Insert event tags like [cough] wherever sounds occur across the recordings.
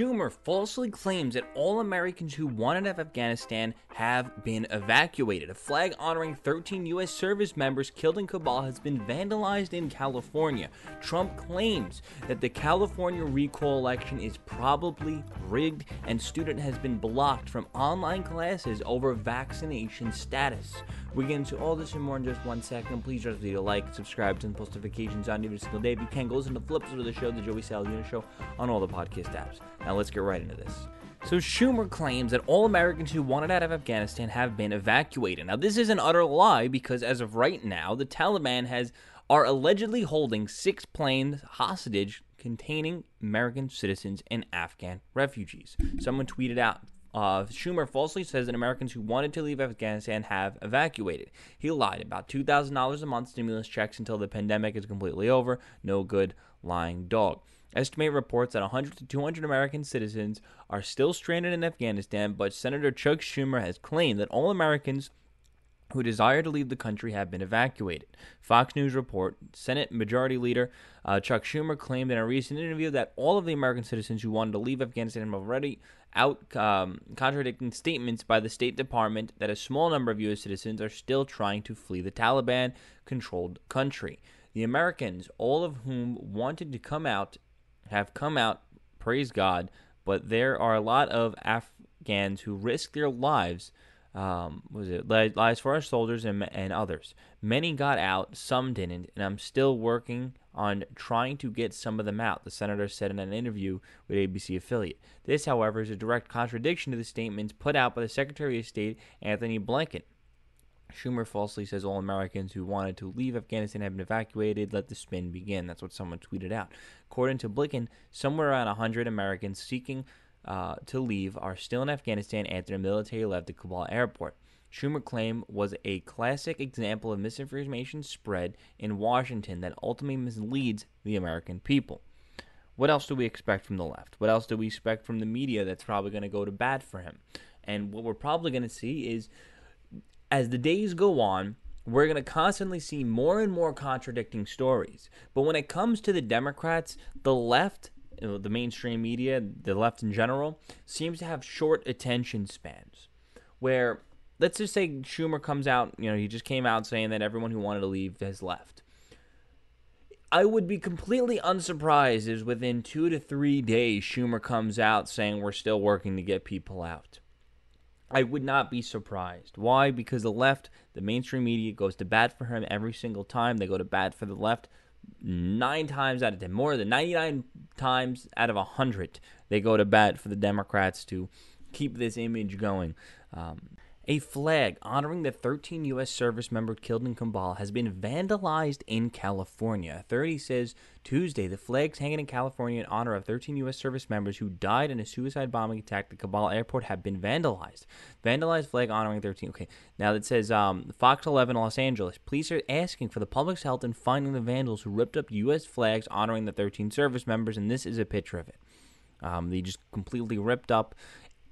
Schumer falsely claims that all Americans who wanted out of Afghanistan have been evacuated. A flag honoring 13 U.S. service members killed in Kabul has been vandalized in California. Trump claims that the California recall election is probably rigged, and student has been blocked from online classes over vaccination status. We get into all this and more in just one second. Please just leave a like, subscribe, turn post notifications on every single day. If you can, go listen to flips of the show, the Joey Saladino Show, on all the podcast apps. Now let's get right into this. So Schumer claims that all Americans who wanted out of Afghanistan have been evacuated. Now this is an utter lie because as of right now, the Taliban has are allegedly holding six planes hostage containing American citizens and Afghan refugees. Someone tweeted out uh, Schumer falsely says that Americans who wanted to leave Afghanistan have evacuated. He lied about $2,000 a month stimulus checks until the pandemic is completely over. No good lying dog. Estimate reports that 100 to 200 American citizens are still stranded in Afghanistan, but Senator Chuck Schumer has claimed that all Americans who desire to leave the country have been evacuated. Fox News report Senate Majority Leader uh, Chuck Schumer claimed in a recent interview that all of the American citizens who wanted to leave Afghanistan have already out um, contradicting statements by the State Department that a small number of U.S. citizens are still trying to flee the Taliban controlled country. The Americans, all of whom wanted to come out, have come out, praise God, but there are a lot of Afghans who risk their lives um, was it lies for our soldiers and, and others. Many got out, some didn't, and I'm still working on trying to get some of them out, the senator said in an interview with ABC affiliate. This, however, is a direct contradiction to the statements put out by the Secretary of State, Antony Blinken. Schumer falsely says all Americans who wanted to leave Afghanistan have been evacuated. Let the spin begin. That's what someone tweeted out. According to Blinken, somewhere around 100 Americans seeking uh, to leave are still in Afghanistan after the military left the Kabul airport. Schumer claim was a classic example of misinformation spread in Washington that ultimately misleads the American people. What else do we expect from the left? What else do we expect from the media that's probably going to go to bat for him? And what we're probably going to see is as the days go on, we're going to constantly see more and more contradicting stories. But when it comes to the Democrats, the left you know, the mainstream media, the left in general, seems to have short attention spans. Where, let's just say Schumer comes out, you know, he just came out saying that everyone who wanted to leave has left. I would be completely unsurprised if within two to three days Schumer comes out saying we're still working to get people out. I would not be surprised. Why? Because the left, the mainstream media, goes to bat for him every single time. They go to bat for the left nine times out of ten, more than 99 times out of 100, they go to bat for the Democrats to keep this image going. Um, a flag honoring the 13 U.S. service members killed in Kabul has been vandalized in California. Authority says Tuesday the flags hanging in California in honor of 13 U.S. service members who died in a suicide bombing attack at Kabul airport have been vandalized. Vandalized flag honoring 13. Okay, now that says um, Fox 11 Los Angeles. Police are asking for the public's help in finding the vandals who ripped up U.S. flags honoring the 13 service members, and this is a picture of it. Um, they just completely ripped up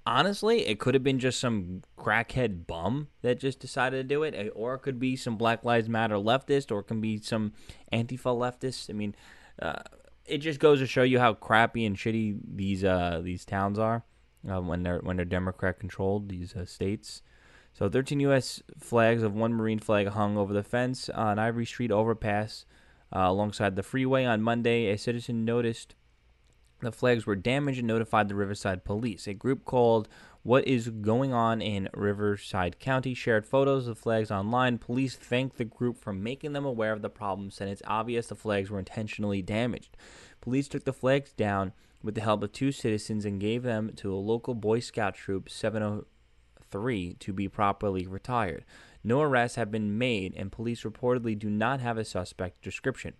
honestly, it could have been just some crackhead bum that just decided to do it, or it could be some Black Lives Matter leftist, or it can be some Antifa leftist. I mean, uh, it just goes to show you how crappy and shitty these uh, these towns are uh, when they're when they're Democrat controlled. These uh, states. So, 13 U.S. flags of one Marine flag hung over the fence on Ivory Street overpass uh, alongside the freeway on Monday. A citizen noticed the flags were damaged and notified the Riverside police. A group called What is Going On in Riverside County shared photos of the flags online. Police thanked the group for making them aware of the problem, said it's obvious the flags were intentionally damaged. Police took the flags down with the help of two citizens and gave them to a local Boy Scout troop 703 to be properly retired. No arrests have been made, and police reportedly do not have a suspect description.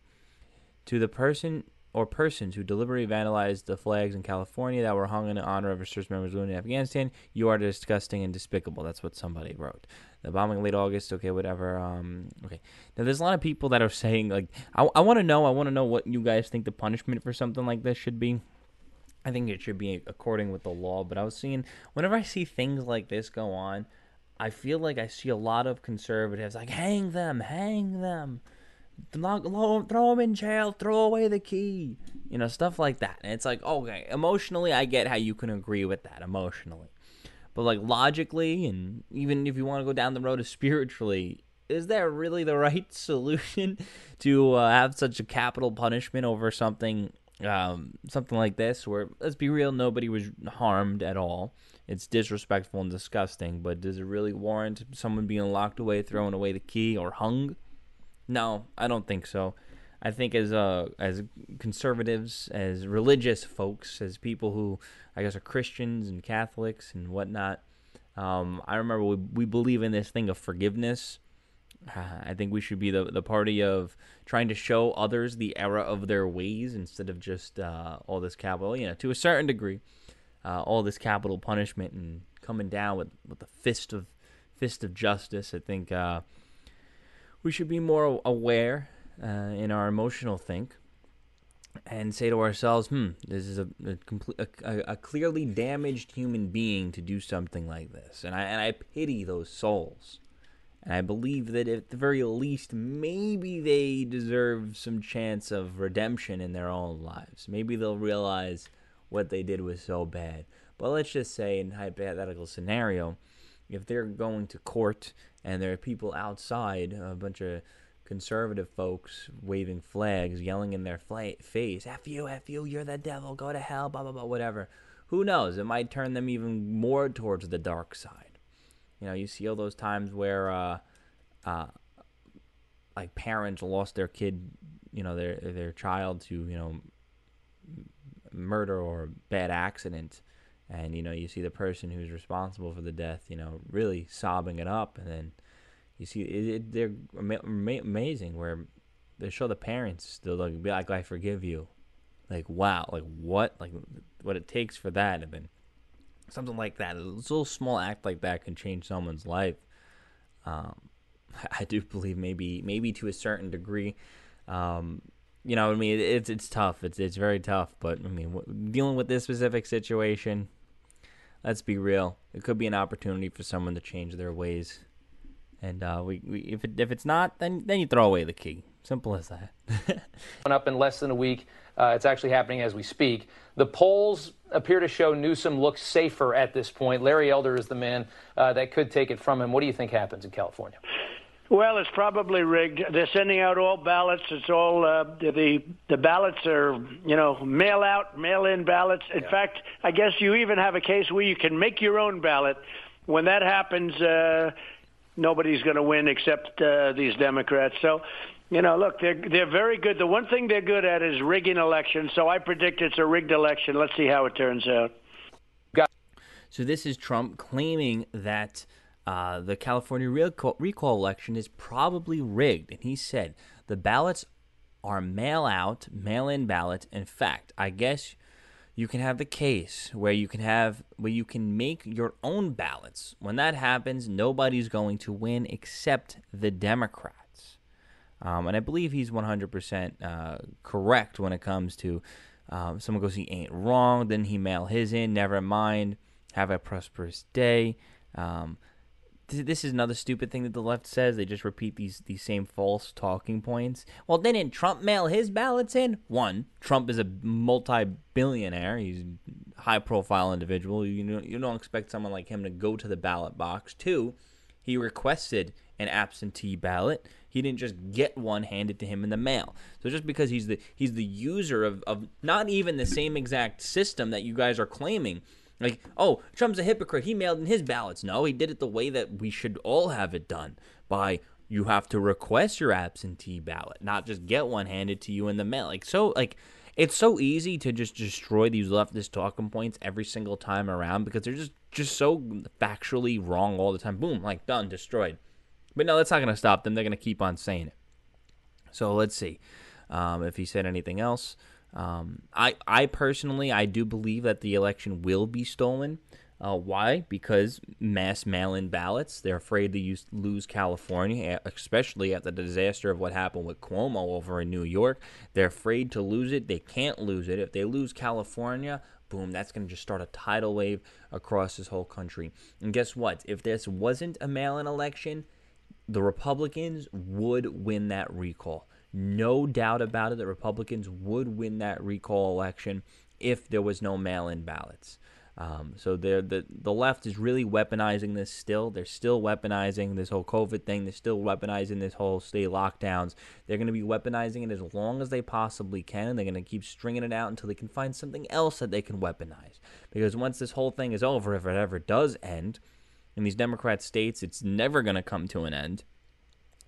To the person or persons who deliberately vandalized the flags in California that were hung in honor of service members wounded in Afghanistan, you are disgusting and despicable. That's what somebody wrote. The bombing late August, okay, whatever. Um, okay. Now, there's a lot of people that are [laughs] saying, like, I, I want to know, I want to know what you guys think the punishment for something like this should be. I think it should be according with the law, but I was seeing, whenever I see things like this go on, I feel like I see a lot of conservatives like, hang them, hang them throw him in jail, throw away the key, you know, stuff like that. And it's like, okay, emotionally, I get how you can agree with that emotionally, but like logically, and even if you want to go down the road of spiritually, is that really the [laughs] right solution to uh, have such a capital punishment over something um, something like this where let's be real nobody was harmed at all? It's disrespectful and disgusting but does it really warrant someone being locked away throwing away the key or hung no i don't think so i think as uh as conservatives as religious folks as people who i guess are christians and catholics and whatnot um, i remember we, we believe in this thing of forgiveness [sighs] I think we should be the, the party of trying to show others the error of their ways instead of just uh, all this capital, you know, to a certain degree, uh, all this capital punishment and coming down with, with the fist of fist of justice. I think uh, we should be more aware uh, in our emotional think and say to ourselves, "Hmm, this is a a, a, a clearly damaged human being to do something like this," and I and I pity those souls and I believe that at the very least, maybe they deserve some chance of redemption in their own lives. Maybe they'll realize what they did was so bad. But let's just say, in hypothetical scenario, if they're going to court and there are people outside, a bunch of conservative folks waving flags, yelling in their face, F you, F you, you're the devil, go to hell, blah, blah, blah, whatever. Who knows? It might turn them even more towards the dark side. You know, you see all those times where, uh, uh, like parents lost their kid, you know, their their child to you know murder or bad accident, and you know you see the person who's responsible for the death, you know, really sobbing it up, and then you see it, it, they're ama- amazing where they show the parents they'll like, be like I forgive you, like wow, like what, like what it takes for that, and then something like that. A little small act like that can change someone's life. Um, [laughs] I do believe maybe maybe to a certain degree. Um, you know, I mean, it's it's tough. It's it's very tough. But I mean, dealing with this specific situation, let's be real. It could be an opportunity for someone to change their ways. And uh, we, we if it, if it's not, then then you throw away the key. Simple as that. [laughs] up in less than a week. Uh, it's actually happening as we speak. The polls appear to show Newsom looks safer at this point. Larry Elder is the man uh, that could take it from him. What do you think happens in California? Well, it's probably rigged. They're sending out all ballots. It's all uh, the the ballots are you know mail out, mail in ballots. In yeah. fact, I guess you even have a case where you can make your own ballot. When that happens, uh, nobody's going to win except uh, these Democrats. So you know, look, they're they're very good. The one thing they're good at is rigging elections. So I predict it's a rigged election. Let's see how it turns out. So this is Trump claiming that uh, the California recall, recall election is probably rigged, and he said the ballots are mail out, mail in ballots. In fact, I guess you can have the case where you can have where you can make your own ballots. When that happens, nobody's going to win except the Democrats. Um, and I believe he's 100% uh, correct when it comes to um, someone goes, he ain't wrong. Then he mail his in. Never mind. Have a prosperous day. Um, this is another stupid thing that the left says. They just repeat these these same false talking points. Well, didn't Trump mail his ballots in? One, Trump is a multi-billionaire. He's a high-profile individual. You know, you don't expect someone like him to go to the ballot box. Two, he requested an absentee ballot. He didn't just get one handed to him in the mail. So just because he's the he's the user of, of not even the same exact system that you guys are claiming, like, oh, Trump's a hypocrite. He mailed in his ballots. No, he did it the way that we should all have it done by you have to request your absentee ballot, not just get one handed to you in the mail. Like so like it's so easy to just destroy these leftist talking points every single time around because they're just just so factually wrong all the time. Boom, like done, destroyed. But no, that's not going to stop them. They're going to keep on saying it. So let's see um, if he said anything else. Um, I, I personally, I do believe that the election will be stolen. Uh, why? Because mass mail-in ballots. They're afraid to use, lose California, especially at the disaster of what happened with Cuomo over in New York. They're afraid to lose it. They can't lose it. If they lose California, boom, that's going to just start a tidal wave across this whole country. And guess what? If this wasn't a mail-in election, the Republicans would win that recall. No doubt about it that Republicans would win that recall election if there was no mail in ballots. Um, so the the left is really weaponizing this still. They're still weaponizing this whole COVID thing. They're still weaponizing this whole state lockdowns. They're going to be weaponizing it as long as they possibly can. And they're going to keep stringing it out until they can find something else that they can weaponize. Because once this whole thing is over, if it ever does end, in these Democrat states, it's never going to come to an end.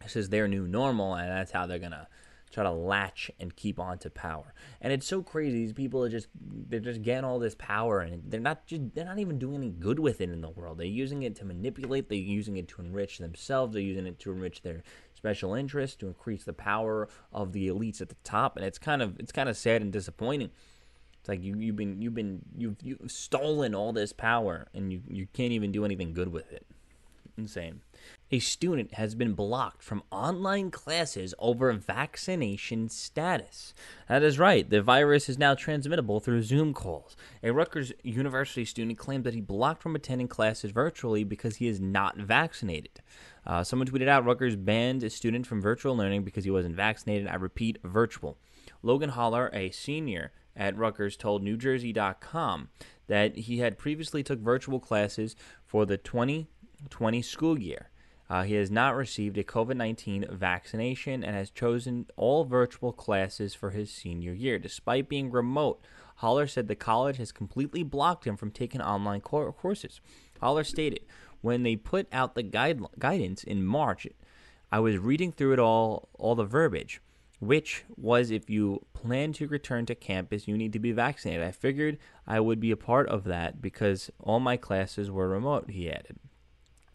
This is their new normal, and that's how they're going to try to latch and keep on to power. And it's so crazy. These people are just they're just getting all this power and they're not just they're not even doing any good with it in the world. They're using it to manipulate, they're using it to enrich themselves, they're using it to enrich their special interests, to increase the power of the elites at the top. And it's kind of it's kind of sad and disappointing. It's like you you've been you've been you've you've stolen all this power and you, you can't even do anything good with it. Insane a student has been blocked from online classes over vaccination status. That is right, the virus is now transmittable through Zoom calls. A Rutgers University student claimed that he blocked from attending classes virtually because he is not vaccinated. Uh, someone tweeted out Rutgers banned a student from virtual learning because he wasn't vaccinated. I repeat, virtual. Logan Holler, a senior at Rutgers, told NewJersey.com that he had previously took virtual classes for the 2020 school year. Uh, he has not received a COVID 19 vaccination and has chosen all virtual classes for his senior year. Despite being remote, Holler said the college has completely blocked him from taking online courses. Holler stated, When they put out the guide- guidance in March, I was reading through it all, all the verbiage, which was if you plan to return to campus, you need to be vaccinated. I figured I would be a part of that because all my classes were remote, he added.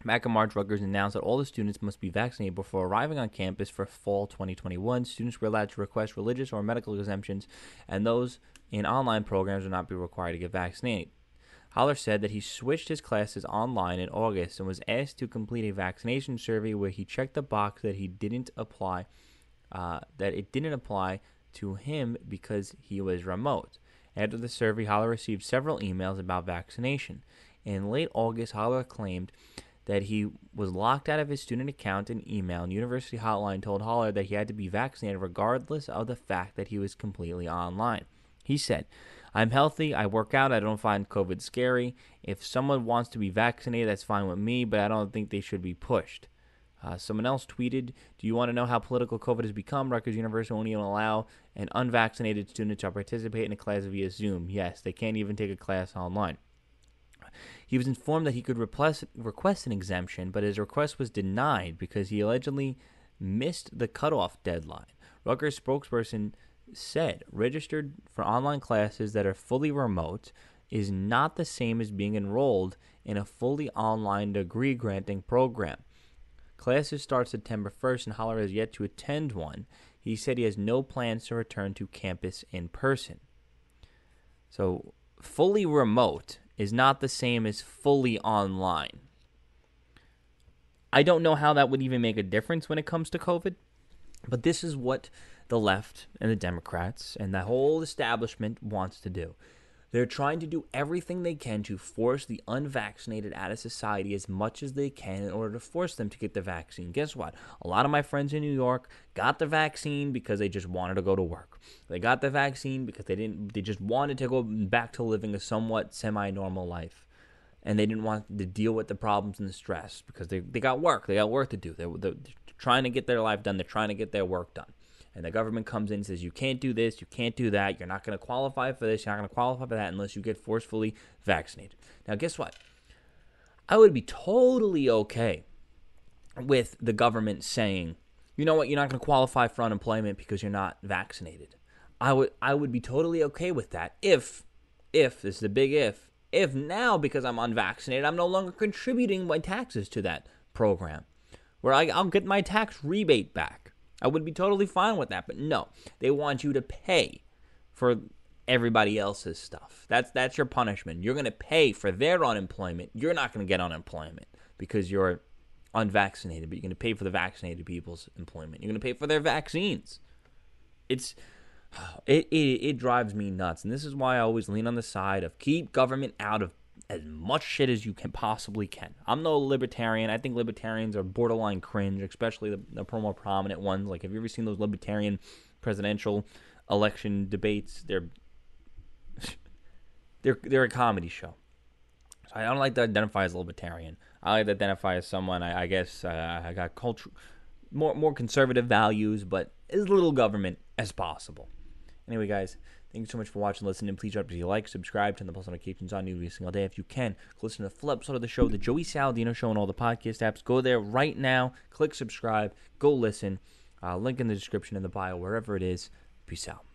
Back Rutgers announced that all the students must be vaccinated before arriving on campus for fall 2021. Students were allowed to request religious or medical exemptions, and those in online programs would not be required to get vaccinated. Holler said that he switched his classes online in August and was asked to complete a vaccination survey where he checked the box that he didn't apply, uh, that it didn't apply to him because he was remote. After the survey, Holler received several emails about vaccination. In late August, Holler claimed that he was locked out of his student account and email, and University Hotline told Holler that he had to be vaccinated regardless of the fact that he was completely online. He said, I'm healthy, I work out, I don't find COVID scary. If someone wants to be vaccinated, that's fine with me, but I don't think they should be pushed. Uh, someone else tweeted, Do you want to know how political COVID has become? Rutgers University won't even allow an unvaccinated student to participate in a class via Zoom. Yes, they can't even take a class online. He was informed that he could request, an exemption, but his request was denied because he allegedly missed the cutoff deadline. Rutgers spokesperson said registered for online classes that are fully remote is not the same as being enrolled in a fully online degree granting program. Classes start September 1st, and Holler has yet to attend one. He said he has no plans to return to campus in person. So, fully remote is not the same as fully online. I don't know how that would even make a difference when it comes to COVID, but this is what the left and the Democrats and the whole establishment wants to do. They're trying to do everything they can to force the unvaccinated out of society as much as they can in order to force them to get the vaccine. Guess what? A lot of my friends in New York got the vaccine because they just wanted to go to work. They got the vaccine because they didn't they just wanted to go back to living a somewhat semi-normal life. And they didn't want to deal with the problems and the stress because they, they got work. They got work to do. They, they're trying to get their life done. They're trying to get their work done and the government comes in and says you can't do this, you can't do that, you're not going to qualify for this, you're not going to qualify for that unless you get forcefully vaccinated. Now, guess what? I would be totally okay with the government saying, you know what, you're not going to qualify for unemployment because you're not vaccinated. I would I would be totally okay with that if if this is a big if if now because I'm unvaccinated I'm no longer contributing my taxes to that program where I, I'll get my tax rebate back. I would be totally fine with that, but no, they want you to pay for everybody else's stuff. That's that's your punishment. You're going to pay for their unemployment. You're not going to get unemployment because you're unvaccinated, but you're going to pay for the vaccinated people's employment. You're going to pay for their vaccines. It's [sighs] it, it it drives me nuts, and this is why I always lean on the side of keep government out of as much shit as you can possibly can. I'm no libertarian. I think libertarians are borderline cringe, especially the, the more prominent ones. Like, have you ever seen those libertarian presidential election debates? They're [laughs] they're they're a comedy show. So I don't like to identify as libertarian. I like to identify as someone I, I guess uh, I got culture more more conservative values, but as little government as possible. Anyway, guys, thank you so much for watching, and listening. Please drop a like, subscribe, turn the post notifications on every single day if you can. Listen to the full episode of the show, the Joey Saladino Show, and all the podcast apps. Go there right now, click subscribe, go listen. Uh, link in the description in the bio, wherever it is. Peace out.